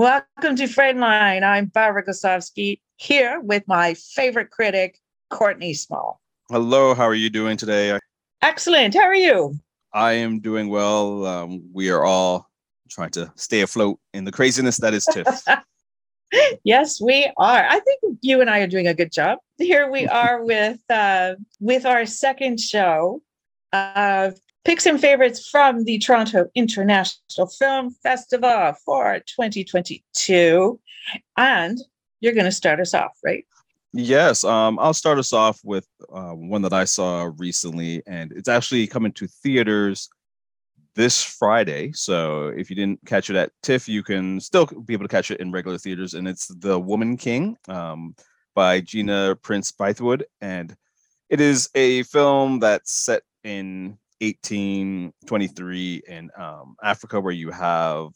Welcome to Friendline. I'm Barbara Goslawski here with my favorite critic, Courtney Small. Hello, how are you doing today? Excellent. How are you? I am doing well. Um, we are all trying to stay afloat in the craziness that is TIFF. yes, we are. I think you and I are doing a good job. Here we are with uh, with our second show of picks and favorites from the Toronto International Film Festival for 2022. And you're going to start us off, right? Yes, um, I'll start us off with uh, one that I saw recently, and it's actually coming to theaters this Friday. So if you didn't catch it at TIFF, you can still be able to catch it in regular theaters, and it's The Woman King um, by Gina Prince Bythewood, and it is a film that's set in 1823 in um, Africa, where you have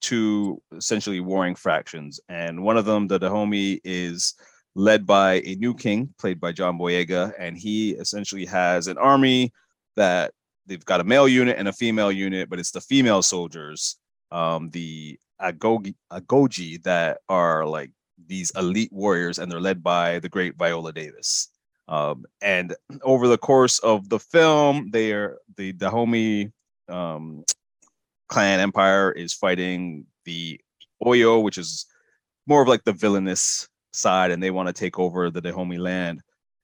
two essentially warring factions, and one of them, the Dahomey, is led by a new king, played by John Boyega, and he essentially has an army that they've got a male unit and a female unit, but it's the female soldiers, um, the Agogi, Agoji, that are like these elite warriors, and they're led by the great Viola Davis. Um, and over the course of the film, they are the Dahomey um, clan empire is fighting the Oyo, which is more of like the villainous side, and they want to take over the Dahomey land.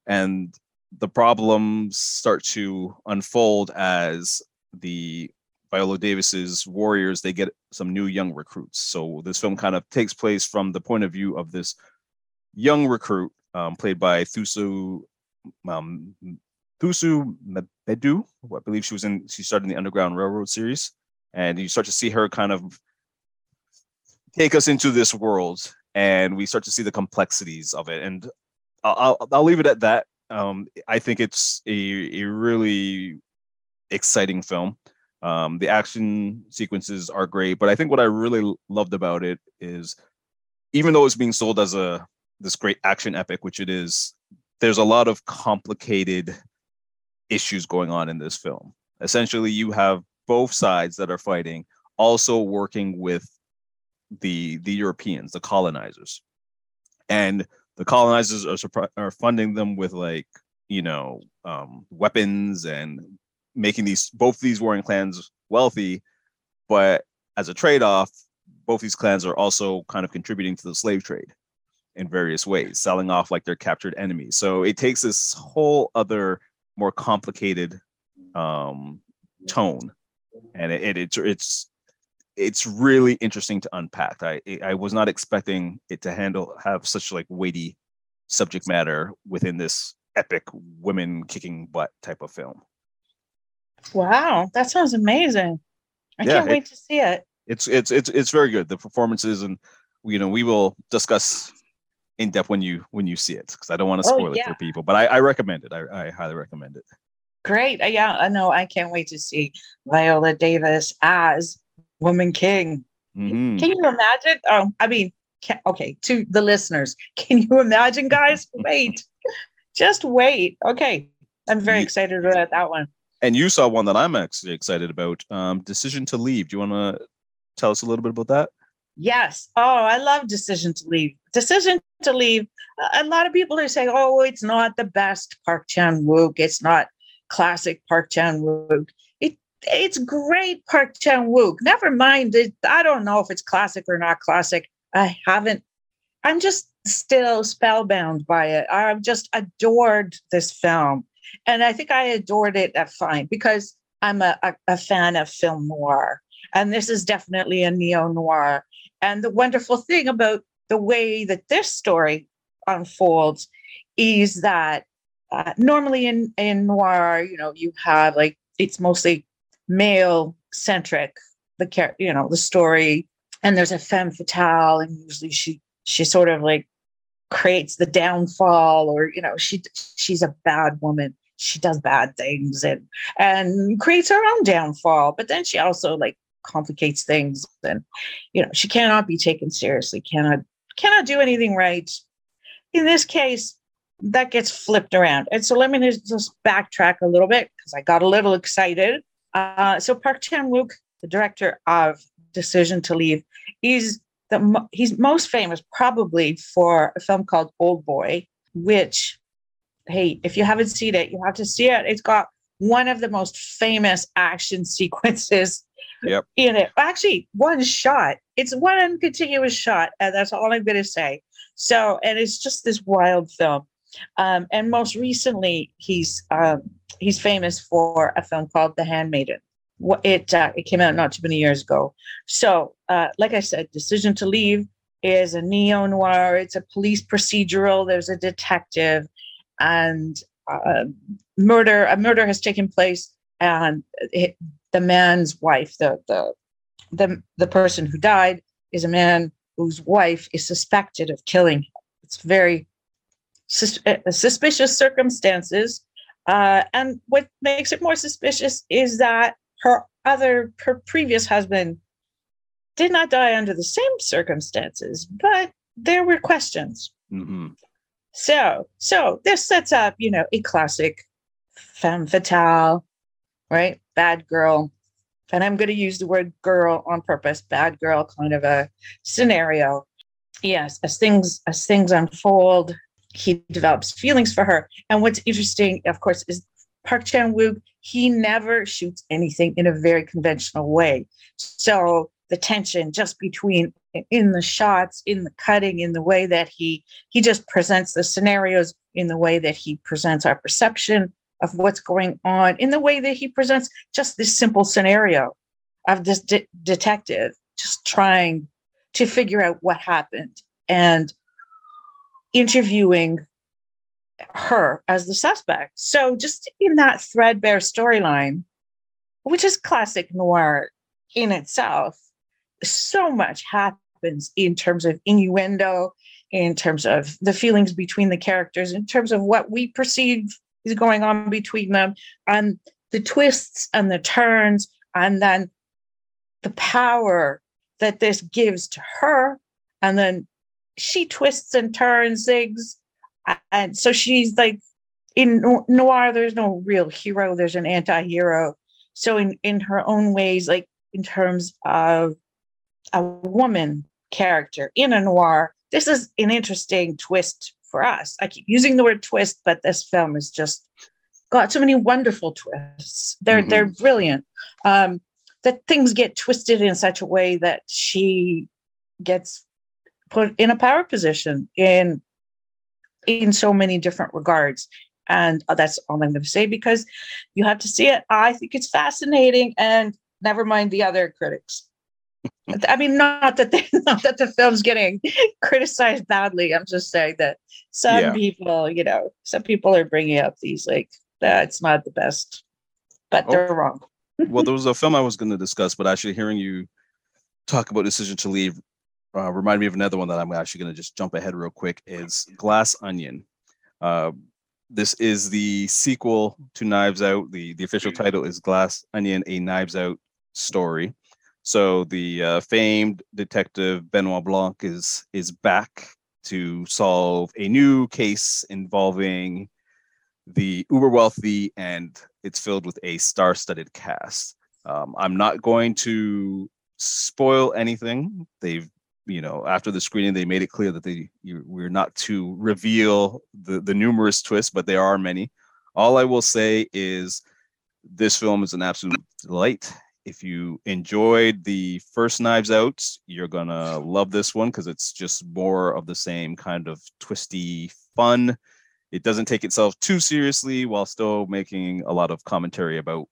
And the problems start to unfold as the Viola Davis's warriors they get some new young recruits. So this film kind of takes place from the point of view of this young recruit um, played by Thuso um, Thuso Mbedu. I believe she was in. She started in the Underground Railroad series, and you start to see her kind of take us into this world, and we start to see the complexities of it. And I'll I'll, I'll leave it at that. Um, I think it's a a really exciting film. Um, the action sequences are great, but I think what I really loved about it is, even though it's being sold as a this great action epic, which it is, there's a lot of complicated issues going on in this film. Essentially, you have both sides that are fighting also working with the the Europeans, the colonizers, and the colonizers are are funding them with like you know um, weapons and making these both these warring clans wealthy, but as a trade off, both these clans are also kind of contributing to the slave trade in various ways, selling off like their captured enemies. So it takes this whole other more complicated um, tone, and it, it, it's it's it's really interesting to unpack. I I was not expecting it to handle have such like weighty subject matter within this epic women kicking butt type of film. Wow, that sounds amazing! I yeah, can't wait it, to see it. It's it's it's it's very good. The performances and you know we will discuss in depth when you when you see it because I don't want to oh, spoil oh, yeah. it for people. But I, I recommend it. I, I highly recommend it. Great. Uh, yeah, I know. I can't wait to see Viola Davis as Woman King. Mm-hmm. Can you imagine? Oh, I mean, can, okay, to the listeners, can you imagine, guys? wait, just wait. Okay, I'm very excited about that one. And you saw one that I'm actually excited about. Um, Decision to Leave. Do you want to tell us a little bit about that? Yes. Oh, I love Decision to Leave. Decision to Leave. Uh, a lot of people are saying, "Oh, it's not the best Park Chan Wook. It's not classic Park Chan Wook." It it's great Park Chan Wook. Never mind. It, I don't know if it's classic or not classic. I haven't. I'm just still spellbound by it. I've just adored this film, and I think I adored it at fine because I'm a, a, a fan of film noir, and this is definitely a neo noir. And the wonderful thing about the way that this story unfolds is that uh, normally in, in noir, you know, you have like it's mostly male centric, the character, you know, the story, and there's a femme fatale, and usually she she sort of like creates the downfall, or you know, she she's a bad woman, she does bad things, and and creates her own downfall. But then she also like complicates things. And you know she cannot be taken seriously cannot cannot do anything right. In this case that gets flipped around. And so let me just backtrack a little bit because i got a little excited. Uh, so park chan wook the director of decision to leave is the he's most famous probably for a film called Old Boy, which hey, if you haven't seen it, you have to see it. It's got one of the most famous action sequences yep. in it. Actually, one shot. It's one continuous shot, and that's all I'm going to say. So, and it's just this wild film. Um, and most recently, he's um, he's famous for a film called The Handmaiden. It uh, it came out not too many years ago. So, uh, like I said, Decision to Leave is a neo noir. It's a police procedural. There's a detective, and uh, murder. A murder has taken place, and it, the man's wife, the the the the person who died, is a man whose wife is suspected of killing him. It's very sus- uh, suspicious circumstances. Uh, and what makes it more suspicious is that her other, her previous husband did not die under the same circumstances, but there were questions. Mm-hmm. So, so this sets up, you know, a classic femme fatale, right? Bad girl. And I'm going to use the word girl on purpose, bad girl kind of a scenario. Yes, as things as things unfold, he develops feelings for her. And what's interesting, of course, is Park Chan Wook, he never shoots anything in a very conventional way. So the tension just between in the shots, in the cutting, in the way that he he just presents the scenarios, in the way that he presents our perception of what's going on, in the way that he presents just this simple scenario of this de- detective just trying to figure out what happened and interviewing her as the suspect. So just in that threadbare storyline, which is classic noir in itself, so much happens in terms of innuendo, in terms of the feelings between the characters, in terms of what we perceive is going on between them, and the twists and the turns, and then the power that this gives to her, and then she twists and turns zigs. and so she's like in noir there's no real hero there's an anti-hero so in in her own ways like in terms of a woman character in a noir this is an interesting twist for us i keep using the word twist but this film is just got so many wonderful twists they're mm-hmm. they're brilliant um that things get twisted in such a way that she gets put in a power position in in so many different regards. And uh, that's all I'm going to say because you have to see it. I think it's fascinating, and never mind the other critics. I mean, not that they, not that the film's getting criticized badly. I'm just saying that some yeah. people, you know, some people are bringing up these like that's not the best, but oh. they're wrong. well, there was a film I was going to discuss, but actually hearing you talk about Decision to Leave uh, remind me of another one that I'm actually going to just jump ahead real quick is Glass Onion. Uh, this is the sequel to Knives Out. The, the official title is Glass Onion, a Knives Out story. So the uh, famed detective Benoit Blanc is is back to solve a new case involving the uber wealthy, and it's filled with a star-studded cast. Um, I'm not going to spoil anything. They've you know after the screening they made it clear that they you, we're not to reveal the the numerous twists but there are many all i will say is this film is an absolute delight if you enjoyed the first knives out you're gonna love this one because it's just more of the same kind of twisty fun it doesn't take itself too seriously while still making a lot of commentary about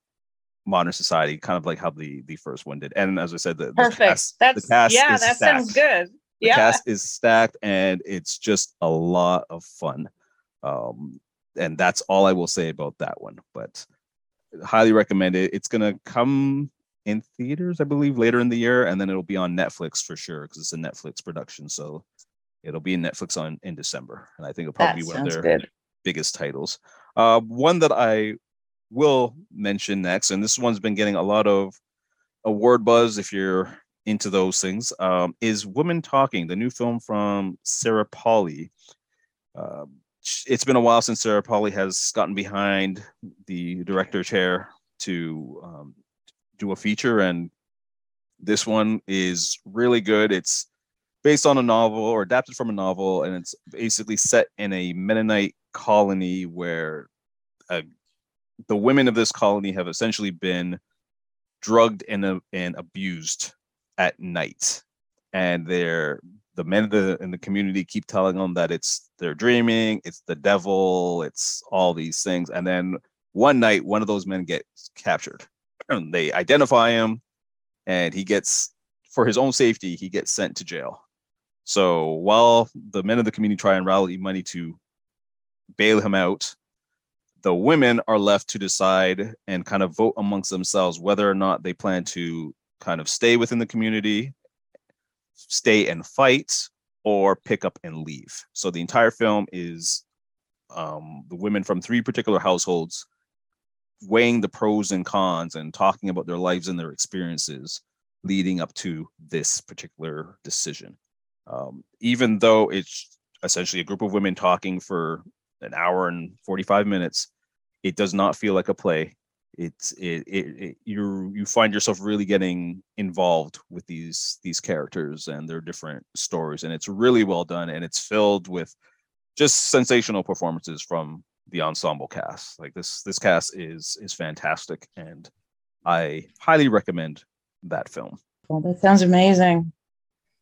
modern society, kind of like how the the first one did. And as I said, the, perfect. The cast, That's the cast yeah, that stacked. sounds good. The yeah. cast is stacked, and it's just a lot of fun. Um, and that's all I will say about that one. But highly recommend it. It's gonna come in theaters, I believe, later in the year, and then it'll be on Netflix for sure because it's a Netflix production. So it'll be in Netflix on in December, and I think it'll probably that be one of their good. biggest titles. Uh, one that I will mention next, and this one's been getting a lot of award buzz if you're into those things, um, is Women Talking, the new film from Sarah Polley. Uh, it's been a while since Sarah Polley has gotten behind the director chair to um, do a feature, and this one is really good. It's based on a novel or adapted from a novel, and it's basically set in a Mennonite colony where uh, the women of this colony have essentially been drugged and, uh, and abused at night, and they're the men in the, in the community keep telling them that it's they're dreaming, it's the devil, it's all these things, and then one night one of those men gets captured. And they identify him, and he gets for his own safety he gets sent to jail so while the men of the community try and rally money to bail him out, the women are left to decide and kind of vote amongst themselves whether or not they plan to kind of stay within the community, stay and fight, or pick up and leave. So the entire film is um, the women from three particular households weighing the pros and cons and talking about their lives and their experiences leading up to this particular decision. Um, even though it's essentially a group of women talking for an hour and 45 minutes it does not feel like a play. It's it, it, it you you find yourself really getting involved with these these characters and their different stories and it's really well done and it's filled with just sensational performances from the ensemble cast. Like this this cast is is fantastic and i highly recommend that film. Well that sounds amazing.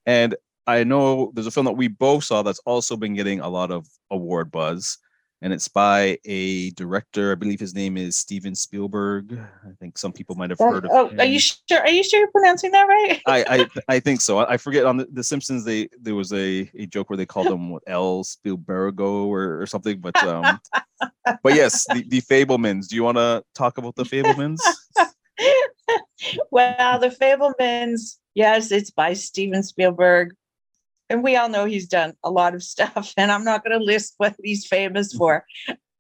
And I know there's a film that we both saw that's also been getting a lot of award buzz, and it's by a director. I believe his name is Steven Spielberg. I think some people might have heard of. Oh, him. are you sure? Are you sure you're pronouncing that right? I, I I think so. I forget on the, the Simpsons. They there was a, a joke where they called him what, L Spielbergo or, or something. But um, but yes, the, the Fabelmans. Do you want to talk about the Fabelmans? well, the Fabelmans. Yes, it's by Steven Spielberg and we all know he's done a lot of stuff and i'm not going to list what he's famous mm-hmm. for.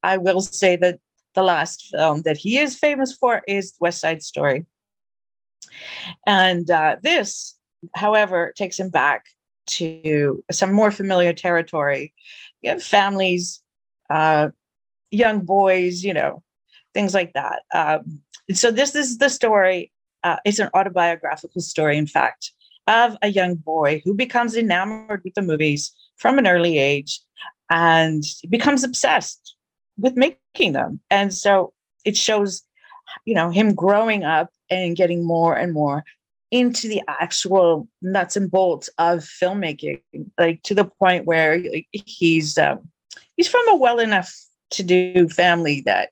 I will say that the last film that he is famous for is west side story. And uh, this however takes him back to some more familiar territory. You know, families uh, young boys you know things like that. Um, so this is the story uh, it's an autobiographical story in fact of a young boy who becomes enamored with the movies from an early age and becomes obsessed with making them. And so it shows, you know, him growing up and getting more and more into the actual nuts and bolts of filmmaking, like to the point where he's um, he's from a well enough to do family that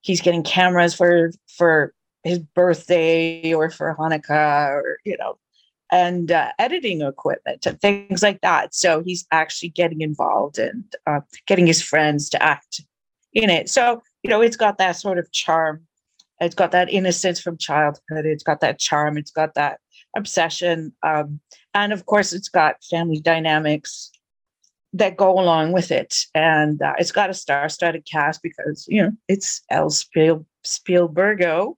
he's getting cameras for for his birthday or for Hanukkah or you know and uh, editing equipment and things like that. So he's actually getting involved and uh, getting his friends to act in it. So, you know, it's got that sort of charm. It's got that innocence from childhood. It's got that charm. It's got that obsession. Um, and of course, it's got family dynamics that go along with it. And uh, it's got a star studded cast because, you know, it's El Spiel- Spielbergo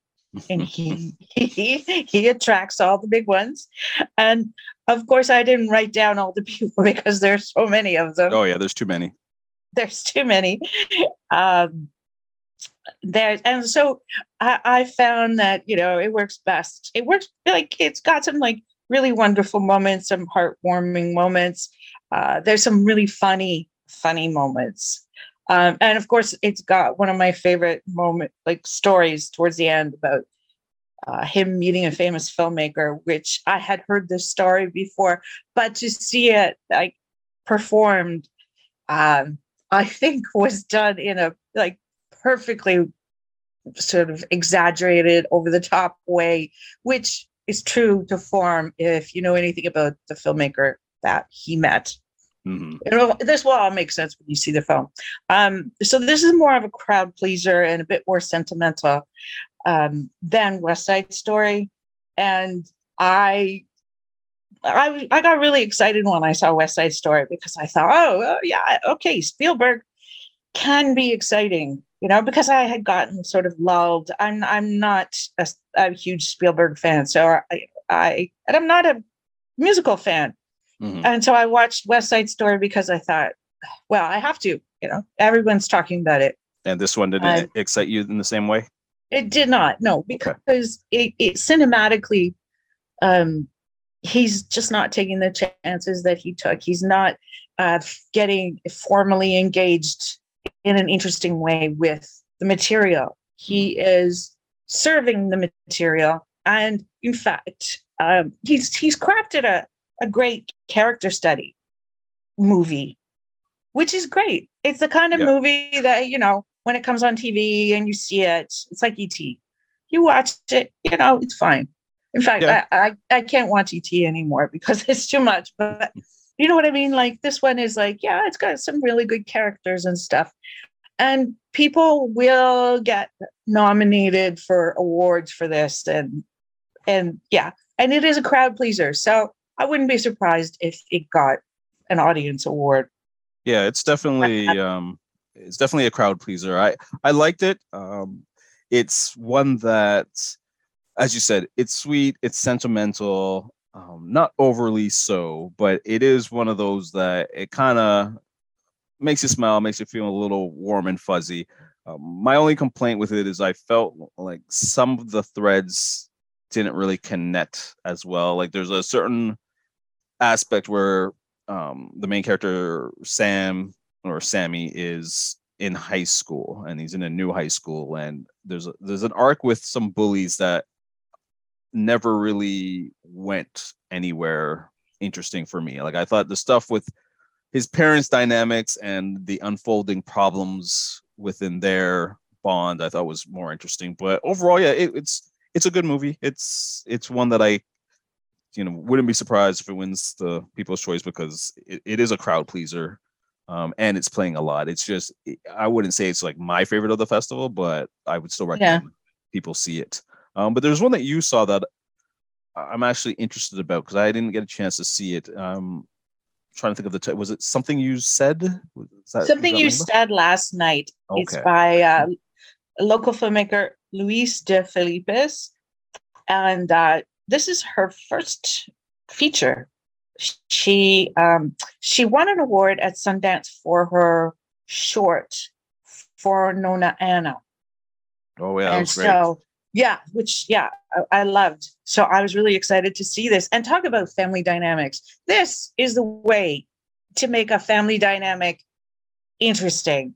and he, he he attracts all the big ones. And of course i didn't write down all the people because there's so many of them. Oh yeah there's too many. There's too many. Um there and so I, I found that you know it works best. It works like it's got some like really wonderful moments some heartwarming moments. Uh there's some really funny funny moments um, and of course, it's got one of my favorite moment, like stories towards the end about uh, him meeting a famous filmmaker, which I had heard this story before, but to see it like performed, um, I think was done in a like perfectly sort of exaggerated, over the top way, which is true to form if you know anything about the filmmaker that he met. Mm-hmm. this will all make sense when you see the film. Um, so this is more of a crowd pleaser and a bit more sentimental um, than West Side Story, and I. I, I got really excited when I saw West Side Story because I thought, oh, oh yeah, okay, Spielberg can be exciting, you know, because I had gotten sort of lulled. I'm I'm not a, a huge Spielberg fan, so I, I and I'm not a musical fan, Mm-hmm. And so I watched West Side Story because I thought, well, I have to, you know, everyone's talking about it. And this one didn't uh, excite you in the same way? It did not, no, because okay. it, it cinematically um, he's just not taking the chances that he took. He's not uh, getting formally engaged in an interesting way with the material. He is serving the material, and in fact, um, he's he's crafted a a great character study movie, which is great. It's the kind of yeah. movie that you know when it comes on TV and you see it, it's like ET. You watch it, you know, it's fine. In fact, yeah. I, I, I can't watch ET anymore because it's too much. But you know what I mean? Like this one is like, yeah, it's got some really good characters and stuff. And people will get nominated for awards for this. And and yeah, and it is a crowd pleaser. So I wouldn't be surprised if it got an audience award. Yeah, it's definitely um it's definitely a crowd pleaser. I I liked it. Um it's one that as you said, it's sweet, it's sentimental, um, not overly so, but it is one of those that it kind of makes you smile, makes you feel a little warm and fuzzy. Um, my only complaint with it is I felt like some of the threads didn't really connect as well. Like there's a certain aspect where um, the main character Sam or Sammy is in high school and he's in a new high school and there's a, there's an arc with some bullies that never really went anywhere interesting for me. Like I thought the stuff with his parents' dynamics and the unfolding problems within their bond, I thought was more interesting. But overall, yeah, it, it's it's a good movie. It's it's one that I, you know, wouldn't be surprised if it wins the People's Choice because it, it is a crowd pleaser, um, and it's playing a lot. It's just I wouldn't say it's like my favorite of the festival, but I would still recommend yeah. people see it. Um, but there's one that you saw that I'm actually interested about because I didn't get a chance to see it. Um, trying to think of the title. Was it something you said? That, something you said last night. Okay. It's by uh, local filmmaker Luis de Filippis, and uh, this is her first feature. She um, she won an award at Sundance for her short for Nonna Anna. Oh yeah, and so yeah which yeah I, I, loved. So i was really excited to see this. And talk about family dynamics. This is the way to make a family dynamic interesting.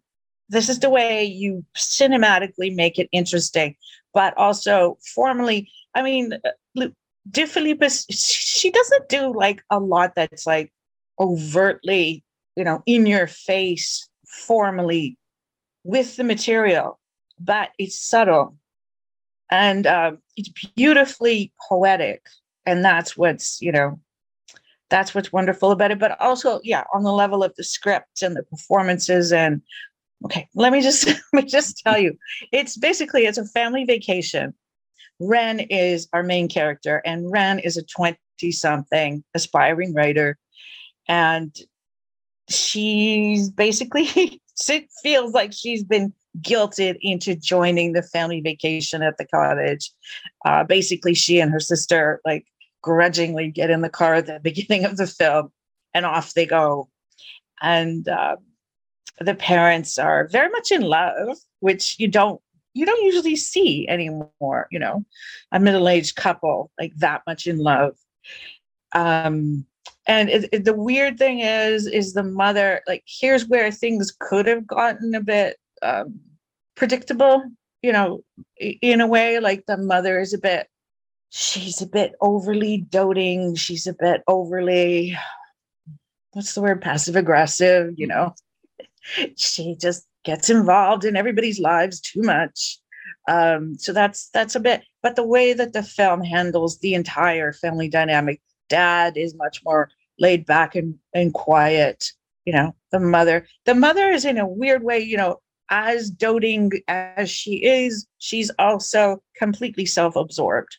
This is the way you cinematically make it interesting but also formally i mean uh, de Filippis, she doesn't do like a lot that's like overtly you know in your face formally with the material but it's subtle and uh, it's beautifully poetic and that's what's you know that's what's wonderful about it but also yeah on the level of the script and the performances and okay let me just let me just tell you it's basically it's a family vacation ren is our main character and ren is a 20 something aspiring writer and she's basically feels like she's been guilted into joining the family vacation at the cottage. Uh, basically, she and her sister like grudgingly get in the car at the beginning of the film, and off they go. And uh, the parents are very much in love, which you don't you don't usually see anymore. You know, a middle aged couple like that much in love. Um, and it, it, the weird thing is is the mother like here's where things could have gotten a bit um, predictable, you know, in a way. Like the mother is a bit, she's a bit overly doting. She's a bit overly, what's the word, passive aggressive, you know. she just gets involved in everybody's lives too much. Um, so that's that's a bit, but the way that the film handles the entire family dynamic, dad is much more laid back and, and quiet you know the mother the mother is in a weird way you know as doting as she is, she's also completely self absorbed.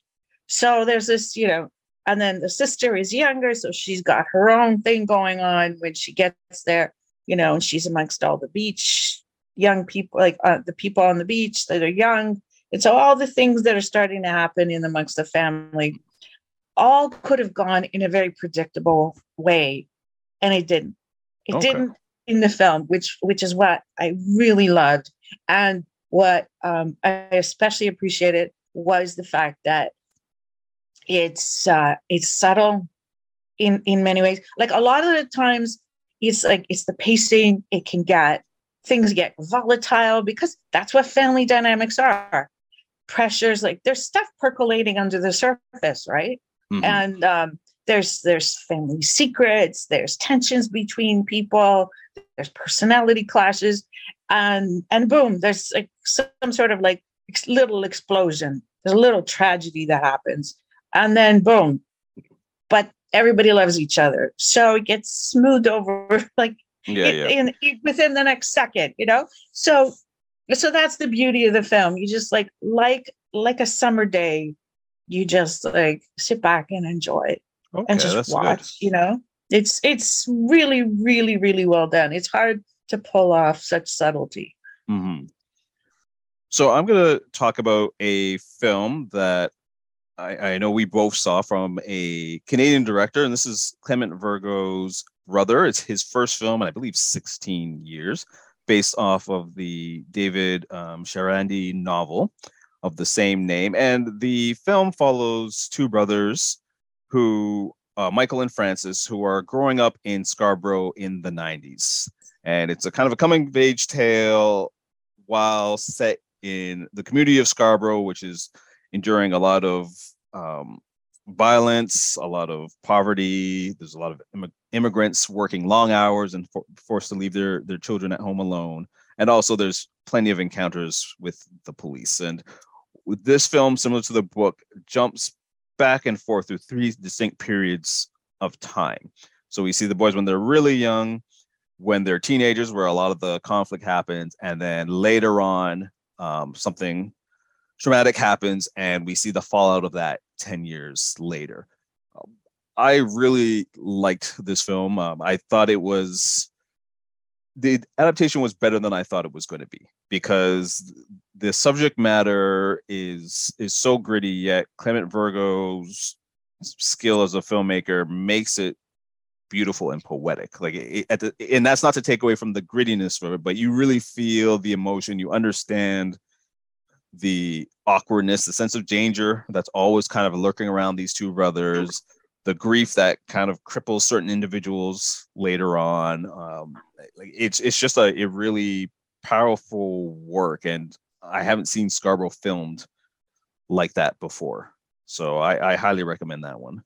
So there's this, you know, and then the sister is younger, so she's got her own thing going on when she gets there, you know, and she's amongst all the beach young people, like uh, the people on the beach that are young. And so all the things that are starting to happen in amongst the family all could have gone in a very predictable way, and it didn't. It okay. didn't in the film, which which is what I really loved, and what um, I especially appreciated was the fact that it's uh, it's subtle, in in many ways. Like a lot of the times, it's like it's the pacing. It can get things get volatile because that's what family dynamics are. Pressures like there's stuff percolating under the surface, right? Mm-hmm. And um, there's there's family secrets. There's tensions between people. There's personality clashes, and and boom, there's like some sort of like little explosion. There's a little tragedy that happens, and then boom. But everybody loves each other, so it gets smoothed over like yeah, in, yeah. In, within the next second, you know. So so that's the beauty of the film. You just like like like a summer day, you just like sit back and enjoy it okay, and just watch. Good. You know, it's it's really really really well done. It's hard to pull off such subtlety. Mm-hmm. So I'm going to talk about a film that I, I, know we both saw from a Canadian director, and this is Clement Virgo's brother. It's his first film, and I believe 16 years, based off of the David um, Chariandy novel of the same name. And the film follows two brothers who, uh, Michael and Francis, who are growing up in Scarborough in the 90s. And it's a kind of a coming of age tale while set in the community of Scarborough, which is enduring a lot of um, violence, a lot of poverty. There's a lot of Im- immigrants working long hours and for- forced to leave their their children at home alone. And also, there's plenty of encounters with the police. And this film, similar to the book, jumps back and forth through three distinct periods of time. So we see the boys when they're really young, when they're teenagers, where a lot of the conflict happens, and then later on, um, something traumatic happens and we see the fallout of that 10 years later. Um, i really liked this film. Um, i thought it was the adaptation was better than i thought it was going to be because the subject matter is is so gritty yet clement virgo's skill as a filmmaker makes it beautiful and poetic. Like it, at the, and that's not to take away from the grittiness of it but you really feel the emotion you understand the awkwardness, the sense of danger that's always kind of lurking around these two brothers, the grief that kind of cripples certain individuals later on. Um, like it's it's just a, a really powerful work, and I haven't seen Scarborough filmed like that before. So I, I highly recommend that one.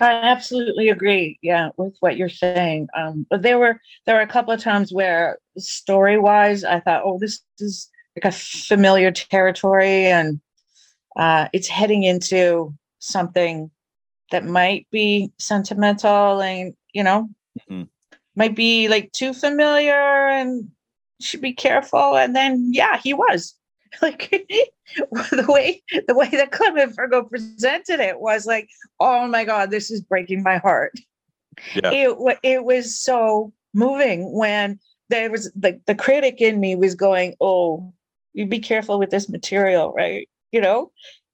I absolutely agree. Yeah, with what you're saying. Um, but there were there were a couple of times where story wise, I thought, oh, this is like a familiar territory and uh, it's heading into something that might be sentimental and you know mm-hmm. might be like too familiar and should be careful and then yeah he was like the way the way that Clement Virgo presented it was like oh my god this is breaking my heart yeah. it it was so moving when there was the, the critic in me was going oh you be careful with this material, right? You know,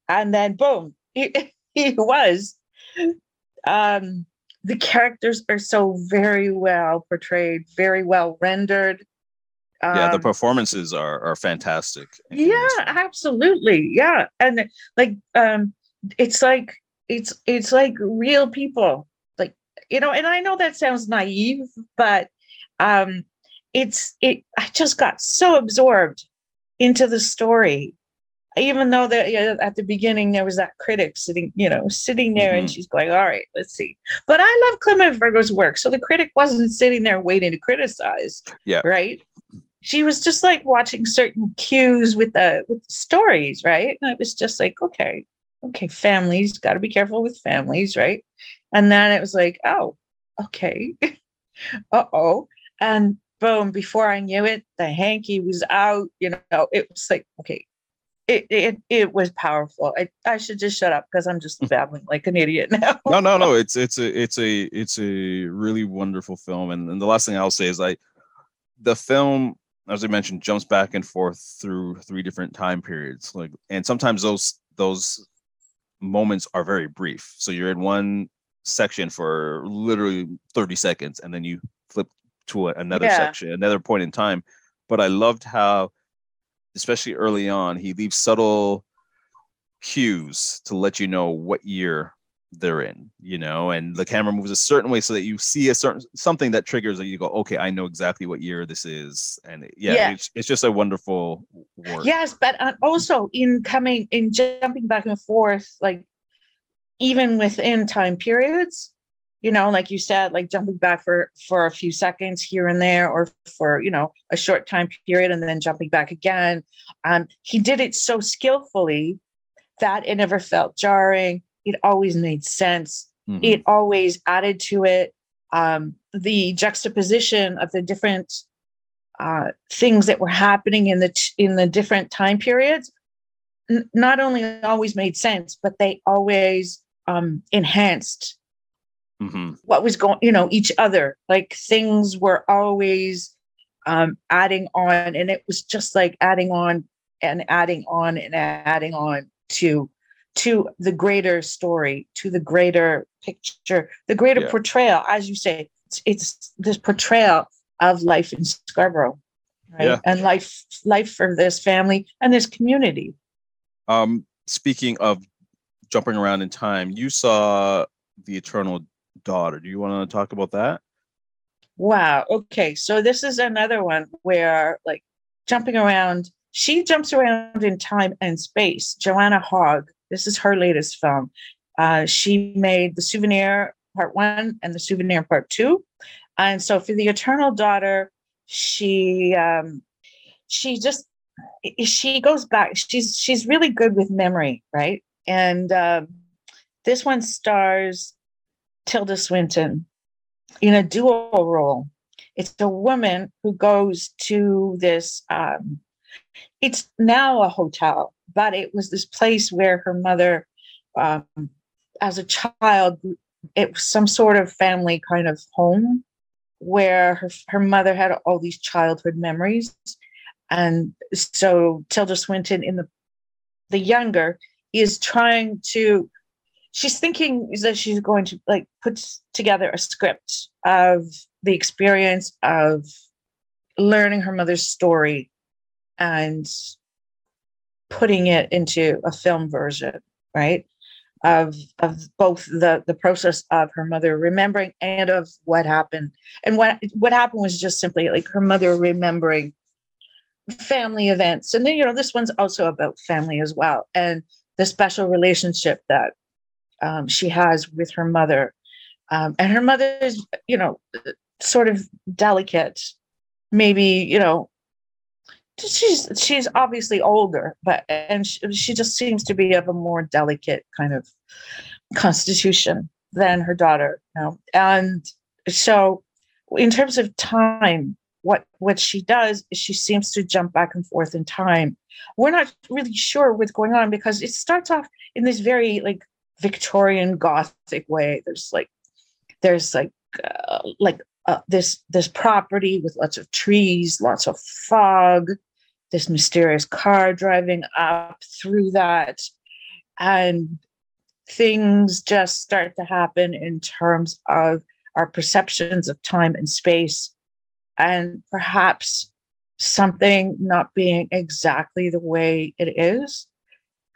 and then boom, he, he was. Um, the characters are so very well portrayed, very well rendered. Um, yeah, the um, performances are are fantastic. Yeah, absolutely. Yeah, and like um, it's like it's it's like real people, like you know. And I know that sounds naive, but um, it's it. I just got so absorbed into the story. Even though that you know, at the beginning there was that critic sitting you know sitting there mm-hmm. and she's going all right let's see. But i love clement virgo's work. So the critic wasn't sitting there waiting to criticize yeah. right? She was just like watching certain cues with the with the stories right? And it was just like okay okay families got to be careful with families right? And then it was like oh okay uh-oh. And boom, before I knew it, the hanky was out. You know, it was like, okay, it it, it was powerful. I, I should just shut up because I'm just hmm. babbling like an idiot now. no, no, no. It's it's a it's a it's a really wonderful film. And, and the last thing I'll say is like the film, as I mentioned, jumps back and forth through three different time periods. Like and sometimes those those moments are very brief. So you're in one section for literally 30 seconds and then you flip to a, another yeah. section, another point in time. But I loved how, especially early on, he leaves subtle cues to let you know what year they're in, you know, and the camera moves a certain way so that you see a certain something that triggers and you go, okay, I know exactly what year this is. And yeah, yeah. It's, it's just a wonderful work. Yes, but uh, also in coming in jumping back and forth, like even within time periods, you know, like you said, like jumping back for for a few seconds here and there, or for you know a short time period, and then jumping back again. Um, he did it so skillfully that it never felt jarring it always made sense. Mm-hmm. It always added to it. Um, the juxtaposition of the different uh, things that were happening in the in the different time periods n- not only always made sense, but they always um, enhanced mm-hmm. what was going. You know, each other. Like things were always um, adding on, and it was just like adding on and adding on and adding on to to the greater story, to the greater picture, the greater yeah. portrayal. As you say, it's, it's, this portrayal of life in Scarborough, right? Yeah. And life, life for this family and this community. Um, speaking of jumping around in time, you saw the Eternal Daughter. Do you want to talk about that? Wow. Okay. So this is another one where, like, jumping around. She jumps around in time and space. Joanna Hogg this is her latest film. Uh, she made The Souvenir Part One and The Souvenir Part Two. And so for The Eternal Daughter, she um, she just she goes back. She's she's really good with memory, right? And uh, this one stars Tilda Swinton in a dual role. It's a woman who goes to this. Um, it's now a hotel, but it was this place where her mother, um, as a child, it was some sort of family kind of home where her, her mother had all these childhood memories. And so Tilda Swinton in the the younger is trying to she's thinking that she's going to like put together a script of the experience of learning her mother's story and putting it into a film version, right? Of of both the the process of her mother remembering and of what happened. And what what happened was just simply like her mother remembering family events. And then, you know, this one's also about family as well. And the special relationship that um, she has with her mother. Um, and her mother is, you know, sort of delicate, maybe, you know, she's she's obviously older but and she, she, just seems to be of a more delicate kind of constitution than her daughter you know? and so in terms of time what what she does is she seems to jump back and forth in time we're not really sure what's going on because it starts off in this very like victorian gothic way there's like there's like uh, like uh, this this property with lots of trees, lots of fog, this mysterious car driving up through that, and things just start to happen in terms of our perceptions of time and space, and perhaps something not being exactly the way it is.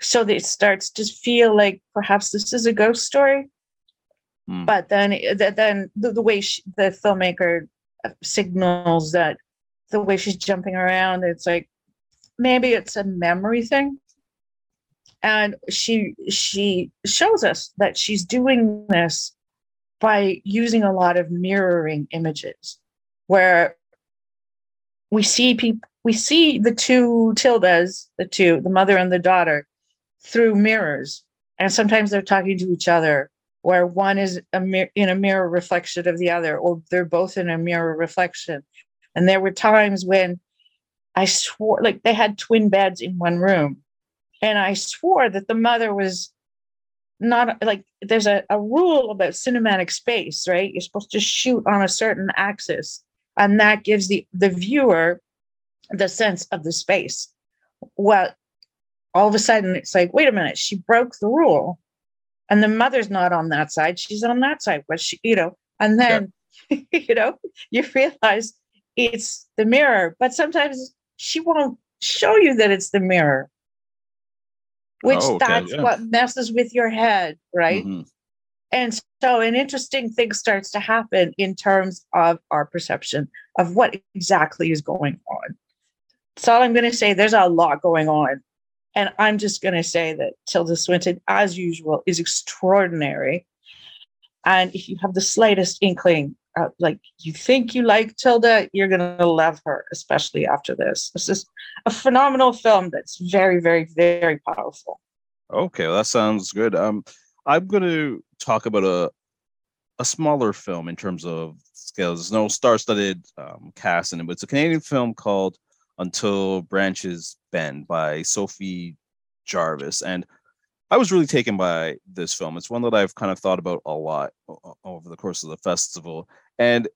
So that it starts to feel like perhaps this is a ghost story Mm. But then, then the, the way she, the filmmaker signals that the way she's jumping around, it's like maybe it's a memory thing. And she she shows us that she's doing this by using a lot of mirroring images, where we see people we see the two tildas, the two, the mother and the daughter, through mirrors. And sometimes they're talking to each other where one is a mir- in a mirror reflection of the other, or they're both in a mirror reflection. And there were times when I swore, like they had twin beds in one room. And I swore that the mother was not like there's a, a rule about cinematic space, right? You're supposed to shoot on a certain axis, and that gives the, the viewer the sense of the space. Well, all of a sudden it's like, wait a minute, she broke the rule and the mother's not on that side she's on that side but she you know and then yeah. you know you realize it's the mirror but sometimes she won't show you that it's the mirror which oh, okay, that's yeah. what messes with your head right mm-hmm. And so an interesting thing starts to happen in terms of our perception of what exactly is going on. That's all I'm going to say. There's a lot going on. And I'm just going to say that Tilda Swinton, as usual, is extraordinary. And if you have the slightest inkling, uh, like you think you like Tilda, you're going to love her, especially after this. This is a phenomenal film that's very, very, very powerful. Okay, well, that sounds good. Um, I'm going to talk about a a smaller film in terms of scales. There's no star-studded um, cast in it, but it's a Canadian film called Until Branches Bend by Sophie Jarvis, and I was really taken by this film. It's one that I've kind of thought about a lot over the course of the festival, and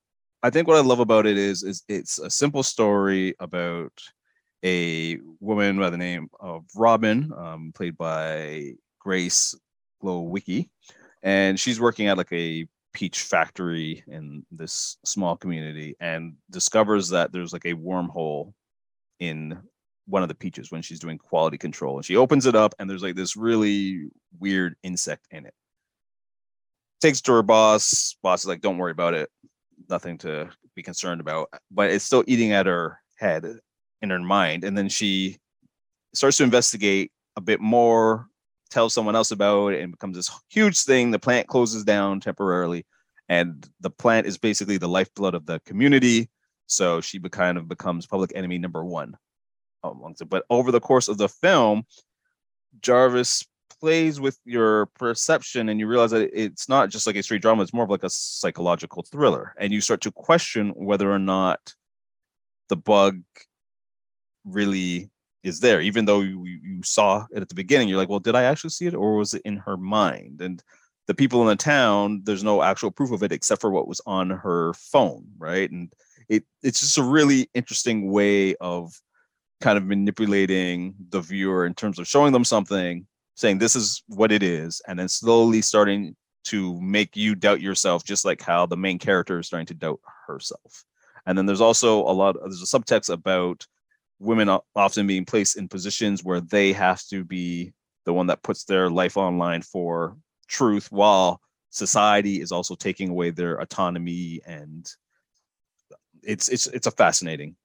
I think what I love about it is is it's a simple story about a woman by the name of Robin, um, played by Grace Glowicki, and she's working at like a peach factory in this small community and discovers that there's like a wormhole in one of the peaches when she's doing quality control and she opens it up and there's like this really weird insect in it takes to her boss boss is like don't worry about it nothing to be concerned about but it's still eating at her head in her mind and then she starts to investigate a bit more tells someone else about it and becomes this huge thing. The plant closes down temporarily, and the plant is basically the lifeblood of the community. So she kind of becomes public enemy number one. But over the course of the film, Jarvis plays with your perception and you realize that it's not just like a straight drama, it's more of like a psychological thriller. And you start to question whether or not the bug really is there, even though you, you saw it at the beginning. You're like, well, did I actually see it, or was it in her mind? And the people in the town, there's no actual proof of it except for what was on her phone, right? And it it's just a really interesting way of kind of manipulating the viewer in terms of showing them something, saying this is what it is, and then slowly starting to make you doubt yourself, just like how the main character is starting to doubt herself. And then there's also a lot. There's a subtext about women often being placed in positions where they have to be the one that puts their life online for truth while society is also taking away their autonomy and it's it's it's a fascinating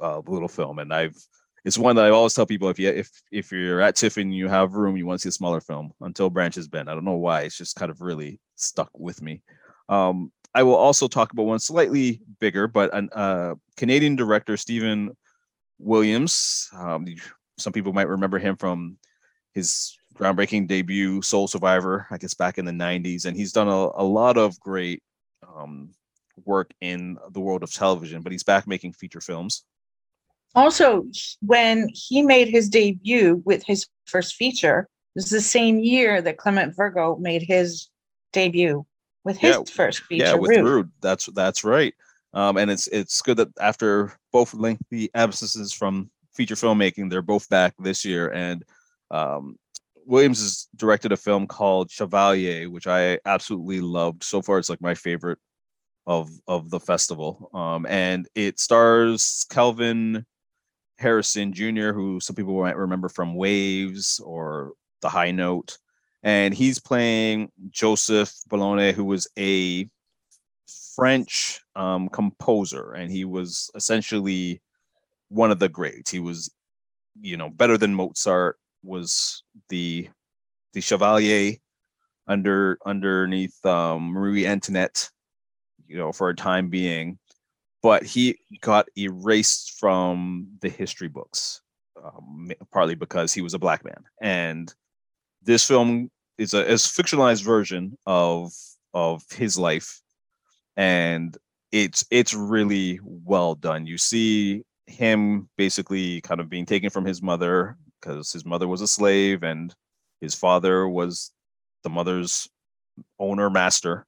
uh, little film and i've it's one that i always tell people if you if if you're at tiffin you have room you want to see a smaller film until branches bend i don't know why it's just kind of really stuck with me um i will also talk about one slightly bigger but a uh, canadian director stephen Williams. Um, some people might remember him from his groundbreaking debut, Soul Survivor, I guess back in the 90s. And he's done a, a lot of great um, work in the world of television, but he's back making feature films. Also, when he made his debut with his first feature, it was the same year that Clement Virgo made his debut with his yeah, first feature. Yeah, with Rude. Rude. That's that's right. Um, and it's it's good that after both lengthy absences from feature filmmaking, they're both back this year. And um, Williams has directed a film called Chevalier, which I absolutely loved. So far, it's like my favorite of of the festival. Um, and it stars Kelvin Harrison Jr., who some people might remember from Waves or The High Note. And he's playing Joseph Boulogne, who was a French um, composer, and he was essentially one of the greats. He was, you know, better than Mozart. Was the the Chevalier under underneath um, Marie Antoinette, you know, for a time being, but he got erased from the history books, um, partly because he was a black man. And this film is a, is fictionalized version of of his life and it's it's really well done. You see him basically kind of being taken from his mother because his mother was a slave and his father was the mother's owner master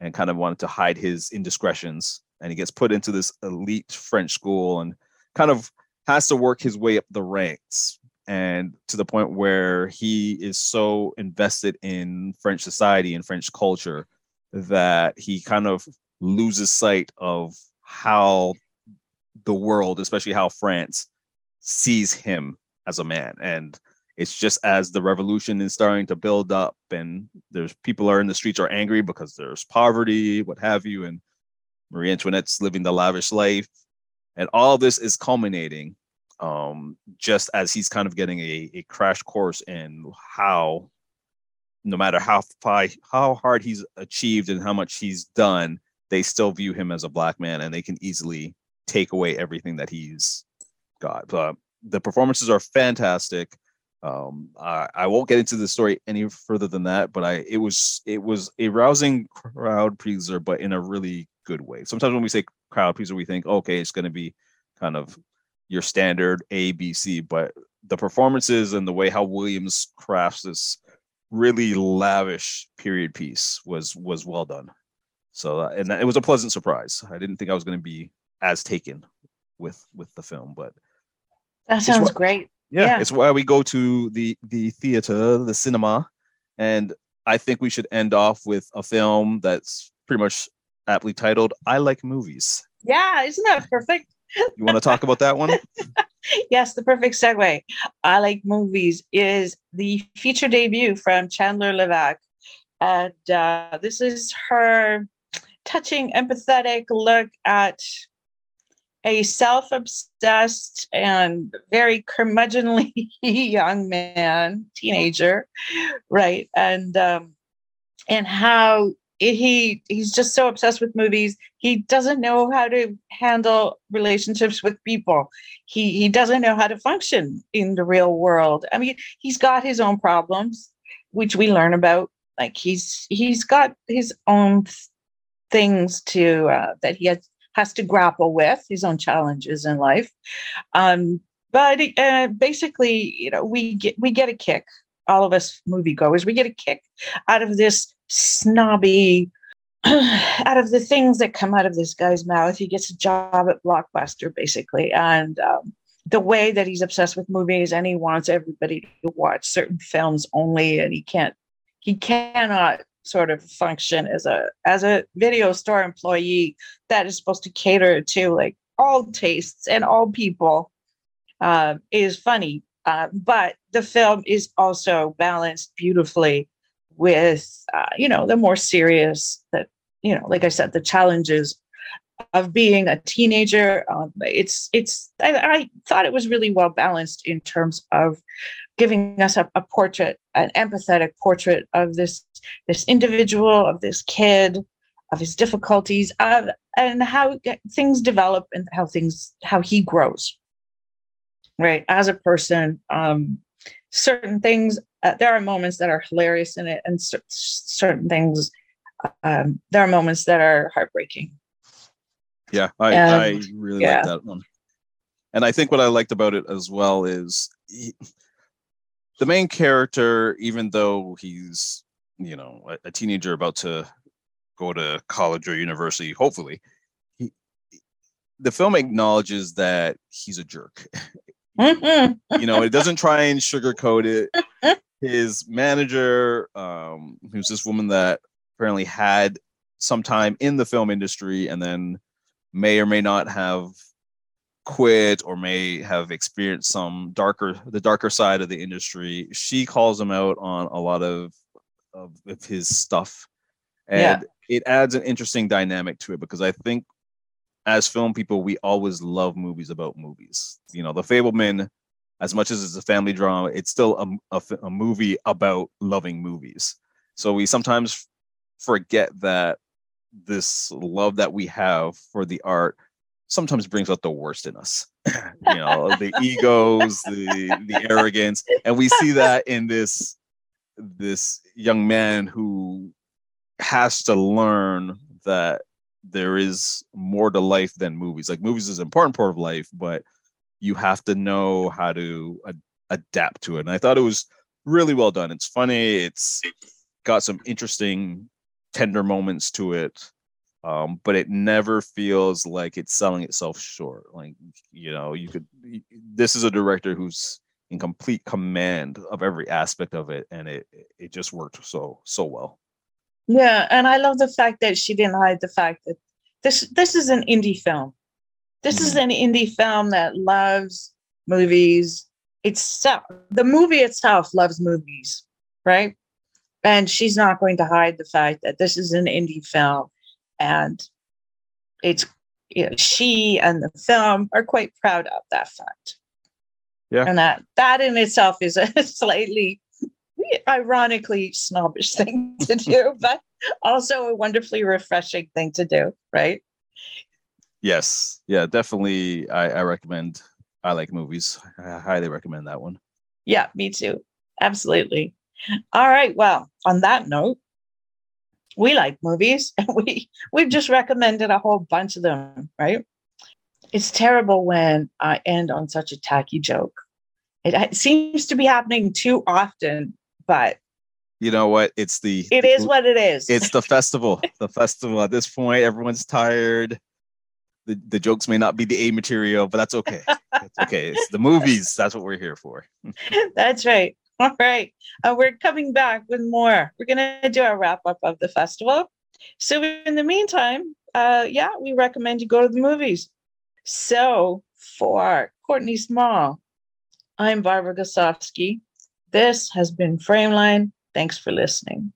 and kind of wanted to hide his indiscretions and he gets put into this elite french school and kind of has to work his way up the ranks and to the point where he is so invested in french society and french culture that he kind of loses sight of how the world, especially how France, sees him as a man. And it's just as the revolution is starting to build up and there's people are in the streets are angry because there's poverty what have you and marie antoinette's living the lavish life. And all this is culminating um, just as he's kind of getting a, a crash course in how no matter how high, how hard he's achieved and how much he's done they still view him as a black man and they can easily take away everything that he's got. But the performances are fantastic um I, I won't get into the story any further than that but i it was it was a rousing crowd pleaser but in a really good way. Sometimes when we say crowd pleaser we think okay it's going to be kind of your standard a b c but the performances and the way how williams crafts this really lavish period piece was was well done. So uh, and it was a pleasant surprise. I didn't think i was going to be as taken with with the film but that sounds great yeah, yeah, it's why we go to the the theater, the cinema, and I think we should end off with a film that's pretty much aptly titled "I Like Movies." Yeah, isn't that perfect? you want to talk about that one? yes, the perfect segue. I Like Movies is the feature debut from Chandler Levack, and uh, this is her touching, empathetic look at a self obsessed and very curmudgeonly young man, teenager, right? And, um, and how he he's just so obsessed with movies. He doesn't know how to handle relationships with people. He he doesn't know how to function in the real world. I mean he's got his own problems which we learn about. Like he's he's got his own things to uh, that he has has to grapple with his own challenges in life. Um, but uh, basically, you know, we get we get a kick. All of us moviegoers, we get a kick out of this snobby, out of the things that come out of this guy's mouth. He gets a job at Blockbuster, basically, and um, the way that he's obsessed with movies, and he wants everybody to watch certain films only, and he can't, he cannot sort of function as a as a video store employee that is supposed to cater to like all tastes and all people uh, is funny. Uh, but the film is also balanced beautifully with uh, you know the more serious that you know like i said the challenges of being a teenager. Um, it's it's I, I, thought it was really well balanced in terms of giving us a, a portrait, an empathetic portrait of this this individual, of this kid, of his difficulties, of, and how things develop and how things how he grows. Right, as a person, um, certain things. Uh, there are moments that are hilarious in it, and cer- certain things. Um, there are moments that are heartbreaking. Yeah, I, I really yeah. like that one. And I think what I liked about it as well is he, the main character, even though he's you know a, a, teenager about to go to college or university, hopefully, he, the film acknowledges that he's a jerk. you know, it doesn't try and sugarcoat it. His manager, um, who's this woman that apparently had some time in the film industry and then may or may not have quit or may have experienced some darker the darker side of the industry she calls him out on a lot of of, of his stuff. And yeah. it adds an interesting dynamic to it because i think as film people we always love movies about movies. You know the Fabelman as much as it's a family drama it's still a, a, a movie about loving movies. So we sometimes forget that this love that we have for the art sometimes brings out the worst in us. you know, the egos, the the arrogance, and we see that in this this young man who has to learn that there is more to life than movies. Like movies is an important part of life, but you have to know how to ad- adapt to it. And I thought it was really well done. It's funny. It's got some interesting tender moments to it um, but it never feels like it's selling itself short. Like you know, you could. This is a director who's in complete command of every aspect of it, and it it just worked so so well. Yeah, and I love the fact that she didn't hide the fact that this this is an indie film. This mm-hmm. is an indie film that loves movies, itself, the movie itself loves movies, right? And she's not going to hide the fact that this is an indie film and it's you know, she and the film are quite proud of that fact. Yeah. And that that in itself is a slightly ironically snobbish thing to do, but also a wonderfully refreshing thing to do, right? Yes. Yeah, definitely I, I recommend I like movies. I highly recommend that one. Yeah, me too. Absolutely. All right. Well, on that note, we like movies and we we've just recommended a whole bunch of them, right? It's terrible when I end on such a tacky joke. It, it seems to be happening too often, but you know what? It's the it is what it is. It's the festival. the festival. At this point, everyone's tired. The, the jokes may not be the A material, but that's okay. It's okay. It's the movies. That's what we're here for. that's right. All right. Uh, we're coming back with more. We're going to do our wrap up of the festival. So, in the meantime, uh, yeah, we recommend you go to the movies. So, for Courtney Small, I'm Barbara Goslawski. This has been Frameline. Thanks for listening.